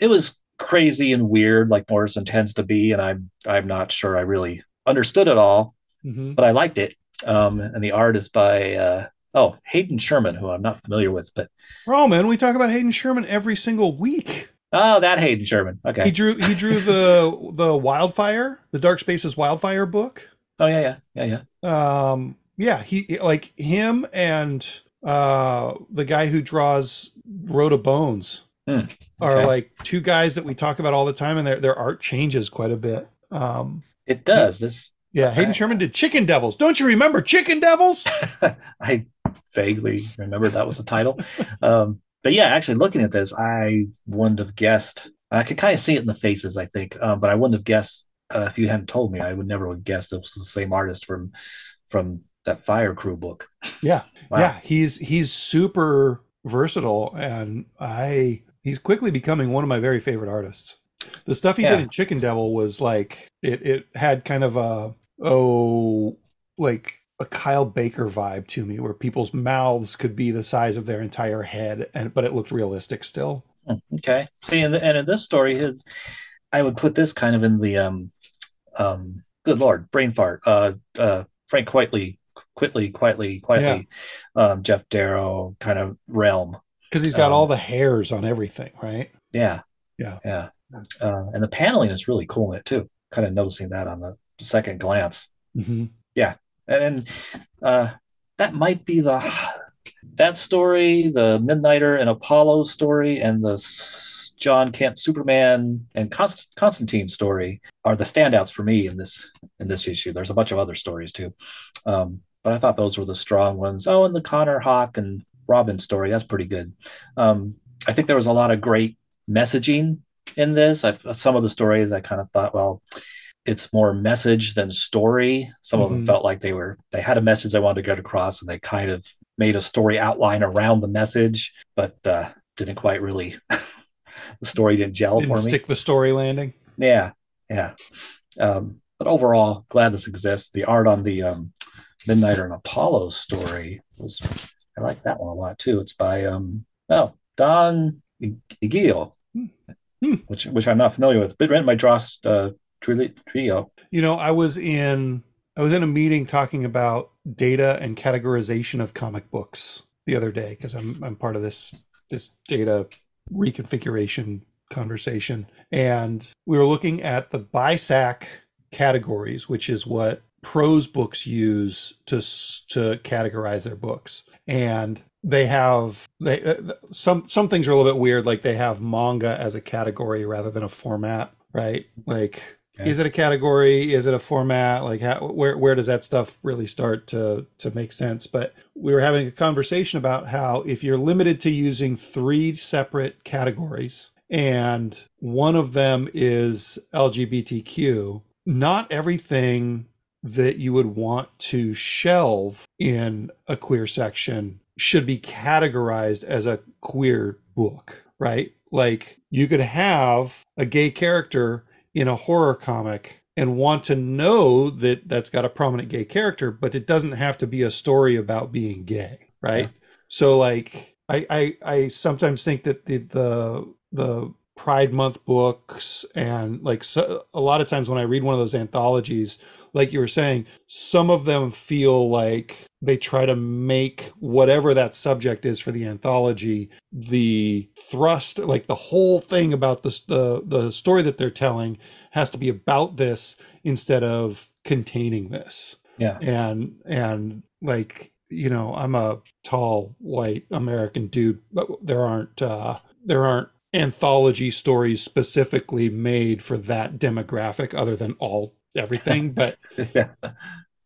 it was crazy and weird, like Morrison tends to be, and I'm I'm not sure I really understood it all, Mhm. but I liked it. Um, and the art is by uh, oh Hayden Sherman, who I'm not familiar with, but Roman, we talk about Hayden Sherman every single week. oh, that Hayden Sherman. Okay. He Okay. drew he drew the the Wildfire, the Dark Spaces Wildfire book. Oh yeah, yeah, yeah, yeah. Um yeah, he like him and uh the guy who draws Road of Bones Hmm, are like two guys that we talk about all the time and their their art changes quite a bit. Um It does this. yeah, Hayden Sherman did Chicken Devils. Don't you remember Chicken Devils? I vaguely remember that was the title. Um, but yeah, actually looking at this, I wouldn't have guessed. I could kind of see it in the faces, I think, um, but I wouldn't have guessed uh, if you hadn't told me. I would never have guessed it was the same artist from from that Fire Crew book. Yeah. Wow. Yeah, he's he's super versatile and I he's quickly becoming one of my very favorite artists. The stuff he Yeah. did in Chicken Devil was like it it had kind of a oh like a Kyle Baker vibe to me, where people's mouths could be the size of their entire head, and but it looked realistic still. Hmm, okay. See, and, and in this story, his I would put this kind of in the um um good lord brain fart uh uh Frank Quitely Quitely quietly quietly yeah. um, Geof Darrow kind of realm because he's got um, all the hairs on everything, right? Yeah, yeah, yeah. Uh, and the paneling is really cool in it too. Kind of noticing that on the second glance. Mm-hmm. Yeah, and uh, that might be the that story, the Midnighter and Apollo story, and the Jon Kent Superman and Const- Constantine story are the standouts for me in this in this issue. There's a bunch of other stories too, um, but I thought those were the strong ones. Oh, and the Connor Hawke and Robin story that's pretty good. Um, I think there was a lot of great messaging in this. I, some of the stories I kind of thought, well, it's more message than story. Some mm-hmm. of them mm-hmm. felt like they were they had a message they wanted to get across, and they kind of made a story outline around the message, but uh, didn't quite really. the story didn't gel didn't for me. Stick the story landing. Yeah, yeah. Um, but overall, glad this exists. The art on the um, Midnighter and Apollo story was I like that one a lot too. It's by um oh Don Aguillo, hmm. which which I'm not familiar with, but written by Joss uh, Trio. You know, I was in I was in a meeting talking about data and categorization of comic books the other day because I'm I'm part of this this data reconfiguration conversation, and we were looking at the BISAC categories, which is what prose books use to to categorize their books. And they have they uh, some some things are a little bit weird like they have manga as a category rather than a format right? Like is it a category? Is it a format? Like how, where where does that stuff really start to to make sense? But we were having a conversation about how if you're limited to using three separate categories and one of them is lgbtq not everything that you would want to shelve in a queer section should be categorized as a queer book, right? Like you could have a gay character in a horror comic and want to know that that's got a prominent gay character, but it doesn't have to be a story about being gay, right? Yeah. So like I, I I sometimes think that the the the Pride Month books and like so, a lot of times when I read one of those anthologies, like you were saying, some of them feel like they try to make whatever that subject is for the anthology the thrust, like the whole thing about the the, the story that they're telling has to be about this instead of containing this. Yeah, and and like you know, I'm a tall white American dude, but there aren't uh, there aren't anthology stories specifically made for that demographic other than all everything, but yeah.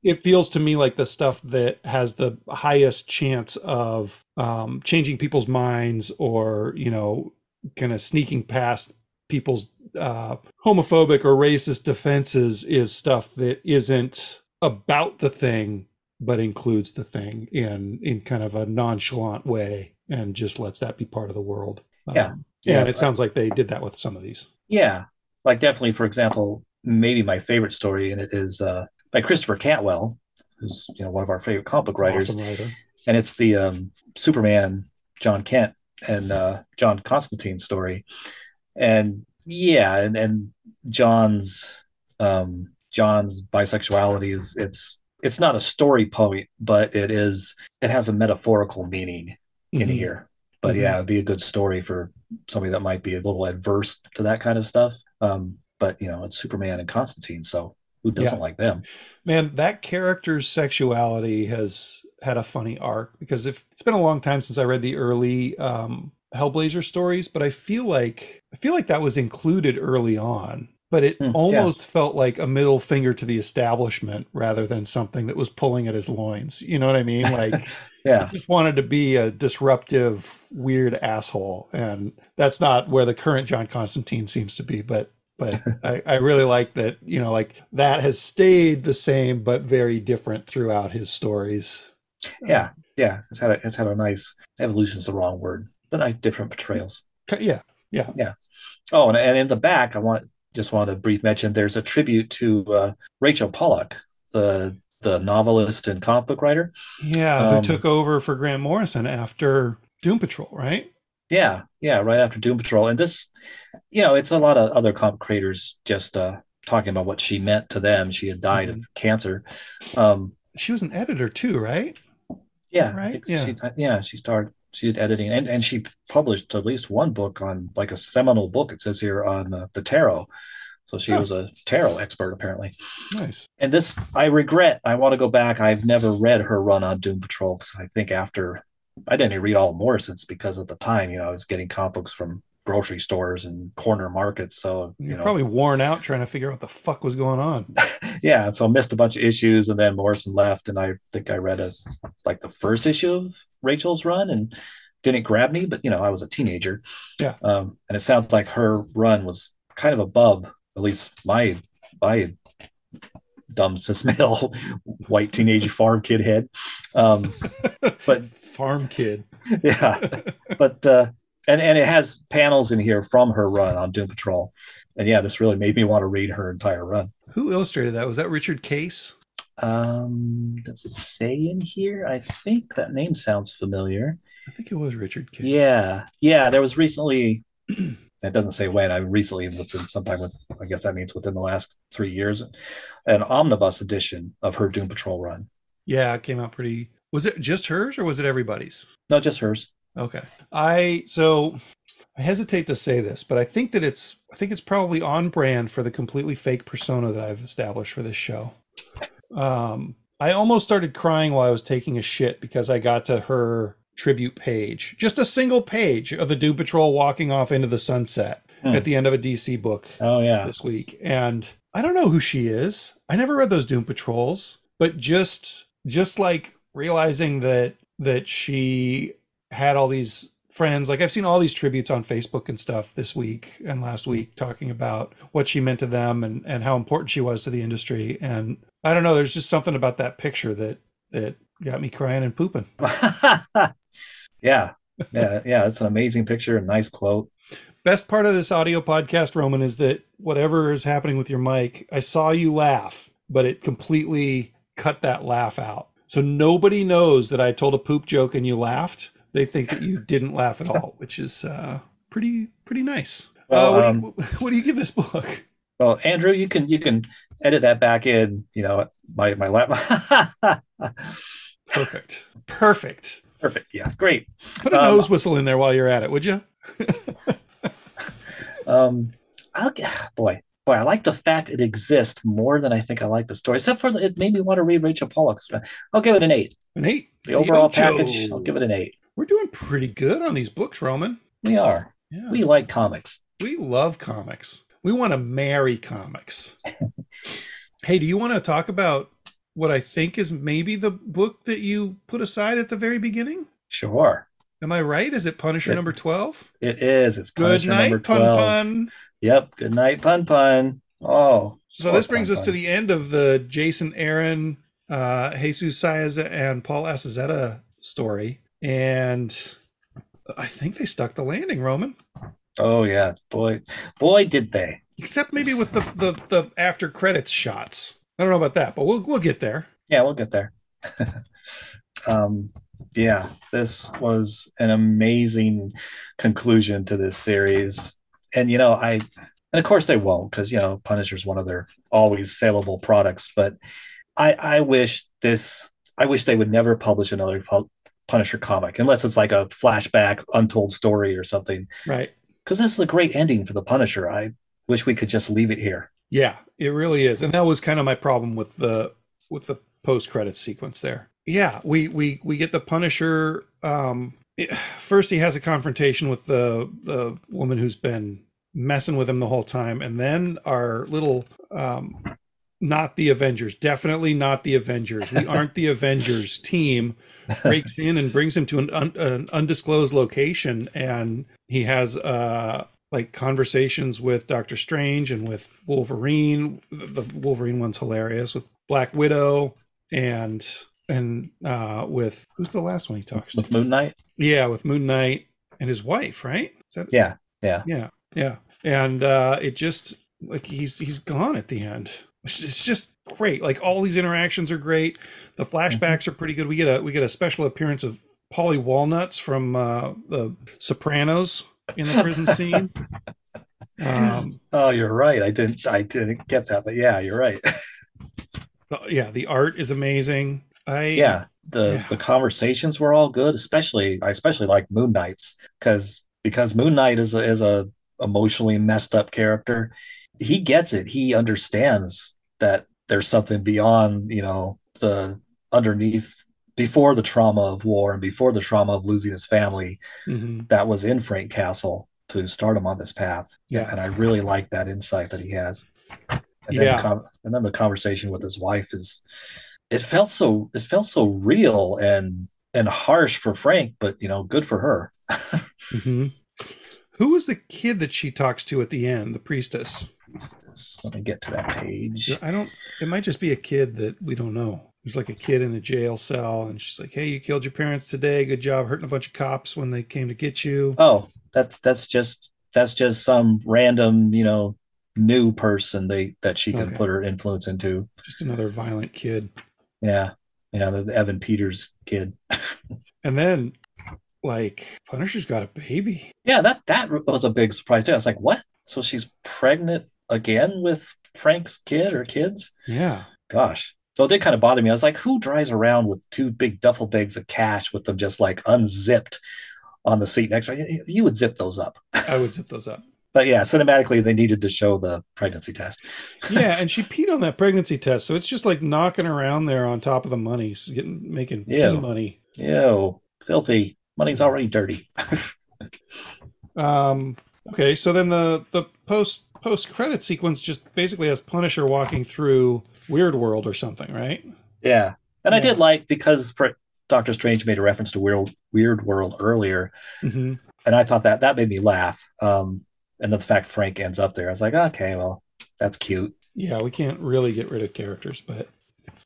it feels to me like the stuff that has the highest chance of um, changing people's minds or, you know, kind of sneaking past people's uh, homophobic or racist defenses is stuff that isn't about the thing but includes the thing in in kind of a nonchalant way and just lets that be part of the world. Yeah. Um, yeah, and it sounds like they did that with some of these. Yeah. Like definitely for example, maybe my favorite story, and it is uh, by Christopher Cantwell, who's you know one of our favorite comic book writers, awesome writer. and it's the um, Superman Jon Kent and uh, John Constantine story, and yeah, and and John's um, John's bisexuality is it's it's not a story point, but it is it has a metaphorical meaning mm-hmm. in here. But mm-hmm. yeah, it'd be a good story for somebody that might be a little adverse to that kind of stuff. Um, but you know, it's Superman and Constantine, so who doesn't yeah. like them? Man, that character's sexuality has had a funny arc because if it's been a long time since I read the early um, Hellblazer stories, but I feel like I feel like that was included early on. But it mm, almost yeah. felt like a middle finger to the establishment rather than something that was pulling at his loins. You know what I mean? Like, yeah, just wanted to be a disruptive, weird asshole, and that's not where the current John Constantine seems to be. But but I, I really like that you know like that has stayed the same but very different throughout his stories yeah yeah it's had a, it's had a nice evolution is the wrong word but nice different portrayals yeah yeah yeah oh and, and in the back i want just want to brief mention there's a tribute to uh, Rachel Pollack the the novelist and comic book writer. Yeah, who Um, took over for Grant Morrison after Doom Patrol, right? Yeah, yeah, right after Doom Patrol. And this, you know, it's a lot of other comic creators just uh, talking about what she meant to them. She had died of cancer. Um, She was an editor too, right? yeah, Right, yeah. she, yeah, she started. She did editing, and, and she published at least one book on like a seminal book. It says here on uh, the tarot. So she Oh. was a tarot expert apparently. Nice. And this, I regret. I want to go back. I've never read her run on Doom Patrol because I think after I didn't read all of Morrison's because at the time, you know, I was getting comic books from grocery stores and corner markets. So you You're know, probably worn out trying to figure out what the fuck was going on. yeah. So I missed a bunch of issues, and then Morrison left, and I think I read a like the first issue of Rachel's run, and didn't grab me. But you know, I was a teenager. Yeah. Um, and it sounds like her run was kind of above at least my my dumb cis male white teenage farm kid head. Um, but Farm kid. yeah, but uh, and and it has panels in here from her run on Doom Patrol, and yeah, this really made me want to read her entire run. Who illustrated that? Was that Richard Case? Um, does it say in here? I think that name sounds familiar. I think it was Richard Case. Yeah, yeah. There was recently. It doesn't say when. I recently, within sometime with, I guess that means within the last three years, an omnibus edition of her Doom Patrol run. Yeah, it came out pretty. Was it just hers or was it everybody's? No, just hers. Okay. I so I hesitate to say this, but I think that it's I think it's probably on brand for the completely fake persona that I've established for this show. Um I almost started crying while I was taking a shit because I got to her tribute page. Just a single page of the Doom Patrol walking off into the sunset Hmm. at the end of a DC book Oh yeah, this week. And I don't know who she is. I never read those Doom Patrols, but just just like realizing that that she had all these friends like I've seen all these tributes on Facebook and stuff this week and last week talking about what she meant to them and and how important she was to the industry and I don't know there's just something about that picture that that got me crying and pooping. yeah, yeah, yeah. It's an amazing picture, a nice quote. Best part of this audio podcast Roman is that whatever is happening with your mic, I saw you laugh, but it completely cut that laugh out. So nobody knows that I told a poop joke and you laughed. They think that you didn't laugh at all, which is uh, pretty pretty nice. Well, uh, what, um, do you, what do you give this book? Well, Andrew, you can you can edit that back in. You know, my my lap. Perfect, perfect. Perfect. Yeah, great. Put a Um, nose whistle in there while you're at it, would you? Um, I'll, boy, boy, I like the fact it exists more than I think I like the story. Except for it made me want to read Rachel Pollack's. I'll give it an eight. An eight. The overall Ocho. package, I'll give it an eight. We're doing pretty good on these books, Roman. We are. Yeah. We like comics. We love comics. We want to marry comics. hey, do you want to talk about what I think is maybe the book that you put aside at the very beginning? Sure, Am I right? Is it Punisher Yeah. number 12? it is. It's Good Punisher night, number pun 12. pun. Yep. Good night, pun pun. Oh, So this brings Pun us to the end of the Jason Aaron, uh, Jesus Saiz, and Paul Azaceta story. And I think they stuck the landing, Roman. Oh yeah, boy, boy, did they. Except maybe with the, the, the after credits shots. I don't know about that, but we'll we'll get there. Yeah, we'll get there. um, yeah, this was an amazing conclusion to this series. And, you know, I, and of course they won't because, you know, Punisher's one of their always saleable products. But I, I wish this, I wish they would never publish another pu- Punisher comic unless it's like a flashback, untold story or something. Right. Because this is a great ending for the Punisher. I wish we could just leave it here. Yeah, it really is. And that was kind of my problem with the with the post credit sequence there. Yeah, we we we get the Punisher um first he has a confrontation with the the woman who's been messing with him the whole time and then our little um not the Avengers, definitely not the Avengers. We aren't the Avengers team breaks in and brings him to an, un, an undisclosed location and he has uh like conversations with Doctor Strange and with Wolverine. The the Wolverine one's hilarious with Black Widow and and uh with who's the last one he talks With to? Moon Knight? Yeah, with Moon Knight and his wife, right? Is that Yeah, yeah. yeah, yeah. And uh it just like he's he's gone at the end. It's, just great. Like all these interactions are great. The flashbacks are pretty good. We get a we get a special appearance of Paulie Walnuts from uh, the Sopranos in the prison scene. Um, oh, you're right. I didn't I didn't get that, but yeah, you're right. yeah, the art is amazing. I yeah, the yeah. the conversations were all good. Especially I especially like Moon Knight's because because Moon Knight is a, is a emotionally messed up character. He gets it. He understands that there's something beyond you know the underneath before the trauma of war and before the trauma of losing his family mm-hmm. that was in Frank Castle to start him on this path. Yeah. And I really like that insight that he has. And yeah. and then the conversation with his wife is it felt so it felt so real and and harsh for Frank, but you know, good for her. mm-hmm. Who was the kid that she talks to at the end, the priestess? Let me get to that page. I don't it might just be a kid that we don't know. There's like a kid in a jail cell, and she's like, "Hey, you killed your parents today. Good job hurting a bunch of cops when they came to get you." Oh, that's that's just that's just some random, you know, new person they that she can okay. put her influence into. Just another violent kid. Yeah, yeah, the Evan Peters kid. and then, like, Punisher's got a baby. Yeah, that that was a big surprise too. I was like, "What?" So she's pregnant again with Frank's kid or kids? Yeah. Gosh, so it did kind of bother me. I was like, who drives around with two big duffel bags of cash with them just like unzipped on the seat next to you? You would zip those up. I would zip those up. But yeah, cinematically, they needed to show the pregnancy test. yeah, and she peed on that pregnancy test, so it's just like knocking around there on top of the money, getting making pee money. Ew, filthy. Money's already dirty. um. Okay, so then the the post post credit sequence just basically has Punisher walking through Weird World or something, right? Yeah, and yeah. I did like because for Doctor Strange made a reference to Weird Weird World earlier, mm-hmm. and I thought that that made me laugh. Um, and the fact Frank ends up there, I was like, okay, well, that's cute. Yeah, we can't really get rid of characters, but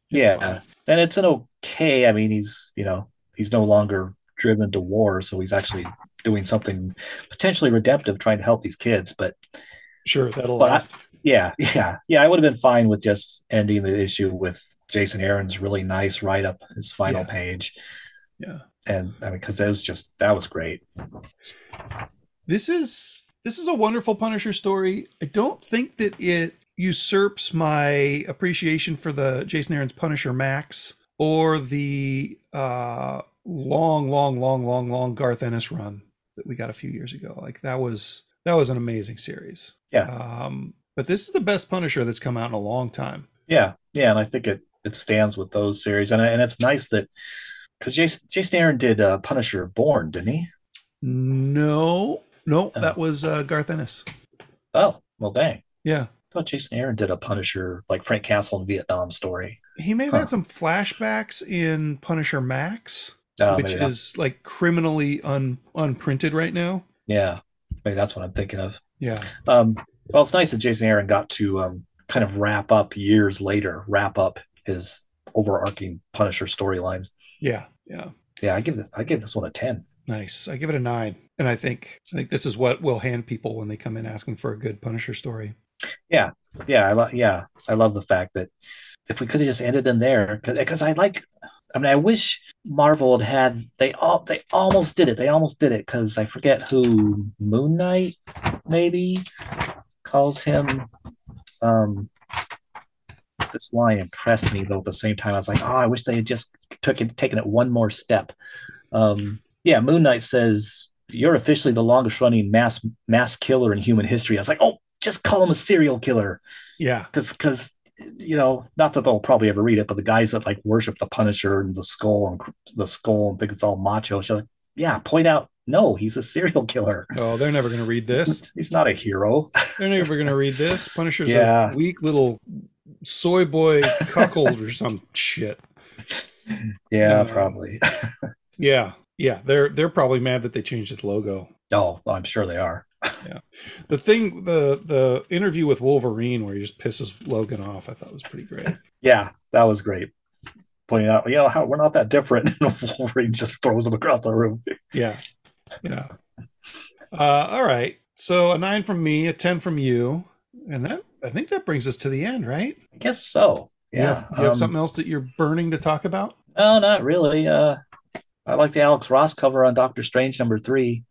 yeah, fine. and it's an okay. I mean, he's you know he's no longer driven to war, so he's actually doing something potentially redemptive, trying to help these kids. But sure, that'll last. I, yeah, yeah, yeah. I would have been fine with just ending the issue with Jason Aaron's really nice write up, his final yeah. page. Yeah, and I mean, because that was just that was great. This is this is a wonderful Punisher story. I don't think that it usurps my appreciation for the Jason Aaron's Punisher Max or the uh, long, long, long, long, long Garth Ennis run that we got a few years ago. Like that was that was an amazing series. Yeah. Um, but this is the best Punisher that's come out in a long time. Yeah, yeah, and I think it it stands with those series, and and it's nice that because Jason Jason Aaron did uh, Punisher Born, didn't he? No, no, oh. that was uh, Garth Ennis. Oh well, dang. Yeah. I thought Jason Aaron did a Punisher like Frank Castle in Vietnam story. He may have huh. had some flashbacks in Punisher Max, oh, which is like criminally un unprinted right now. Yeah, maybe that's what I'm thinking of. Yeah. Um, well, it's nice that Jason Aaron got to um, kind of wrap up years later, wrap up his overarching Punisher storylines. Yeah, yeah, yeah. I give this, I give this one a ten. Nice. I give it a nine, and I think I think this is what we'll hand people when they come in asking for a good Punisher story. Yeah, yeah, I love. Yeah, I love the fact that if we could have just ended in there, because I like. I mean, I wish Marvel had had they all they almost did it. They almost did it because I forget who Moon Knight maybe calls him. Um, this line impressed me though. At the same time, I was like, oh, I wish they had just took it, taken it one more step. Um, yeah, Moon Knight says you're officially the longest running mass mass killer in human history. I was like, oh, just call him a serial killer. Yeah, because because you know, not that they'll probably ever read it, but the guys that like worship the Punisher and the skull and the skull and think it's all macho, she's like, yeah, point out no, he's a serial killer. Oh, they're never going to read this. He's, he's, not a hero. they're never going to read this. Punisher's yeah. a weak little soy boy cuckold or some shit. Yeah, uh, probably. yeah, yeah. They're they're probably mad that they changed his logo. Oh, I'm sure they are. yeah. The thing, the the interview with Wolverine where he just pisses Logan off, I thought was pretty great. Yeah, that was great pointing out, you know, how we're not that different. Wolverine just throws him across the room. Yeah. Yeah. Uh, all right. So a nine from me, a 10 from you. And that, I think that brings us to the end, right? I guess so. You Yeah. have, you have um, something else that you're burning to talk about? No, not really. Uh, I like the Alex Ross cover on Doctor Strange number three.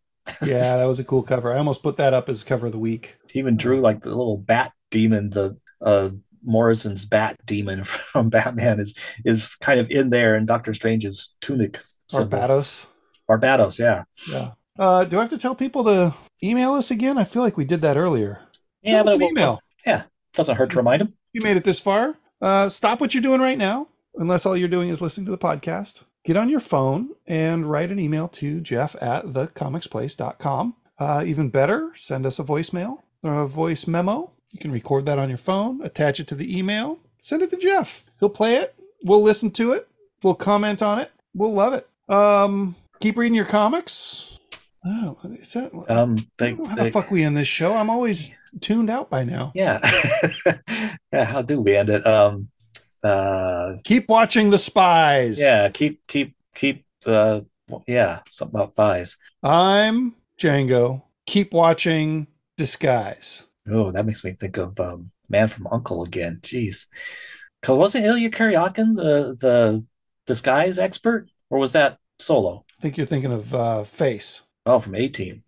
yeah, that was a cool cover. I almost put that up as cover of the week. He even drew like the little bat demon, the uh, Morrison's bat demon from Batman is is kind of in there in Doctor Strange's tunic. symbol. Barbatos. Barbatos, yeah. Yeah. Uh, do I have to tell people to email us again? I feel like we did that earlier. Yeah, but won't- email. doesn't hurt to remind them. You made it this far. Uh, stop what you're doing right now, unless all you're doing is listening to the podcast. Get on your phone and write an email to jeff at thecomicsplace.com. Uh, even better, send us a voicemail or a voice memo. You can record that on your phone, attach it to the email, send it to Jeff. He'll play it. We'll listen to it. We'll comment on it. We'll love it. Um, keep reading your comics. Oh, is that, Um, they, how they- the fuck we end this show. I'm always tuned out by now. yeah, yeah. How do we end it? Um, uh, Keep watching the spies. yeah. Keep, keep, keep. Uh, yeah. Something about thighs. I'm Django. Keep watching Disguise. Oh, that makes me think of um, Man from Uncle again. Jeez, because wasn't Illya Kuryakin the the disguise expert, or was that Solo? I think you're thinking of uh, Face. Oh, from A-Team.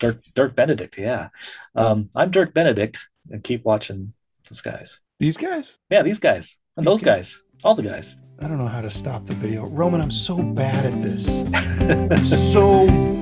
Dirk Dirk Benedict, yeah. Um, I'm Dirk Benedict, and keep watching Disguise. These guys? Yeah, these guys and those guys, all the guys. I don't know how to stop the video. Roman, I'm so bad at this. so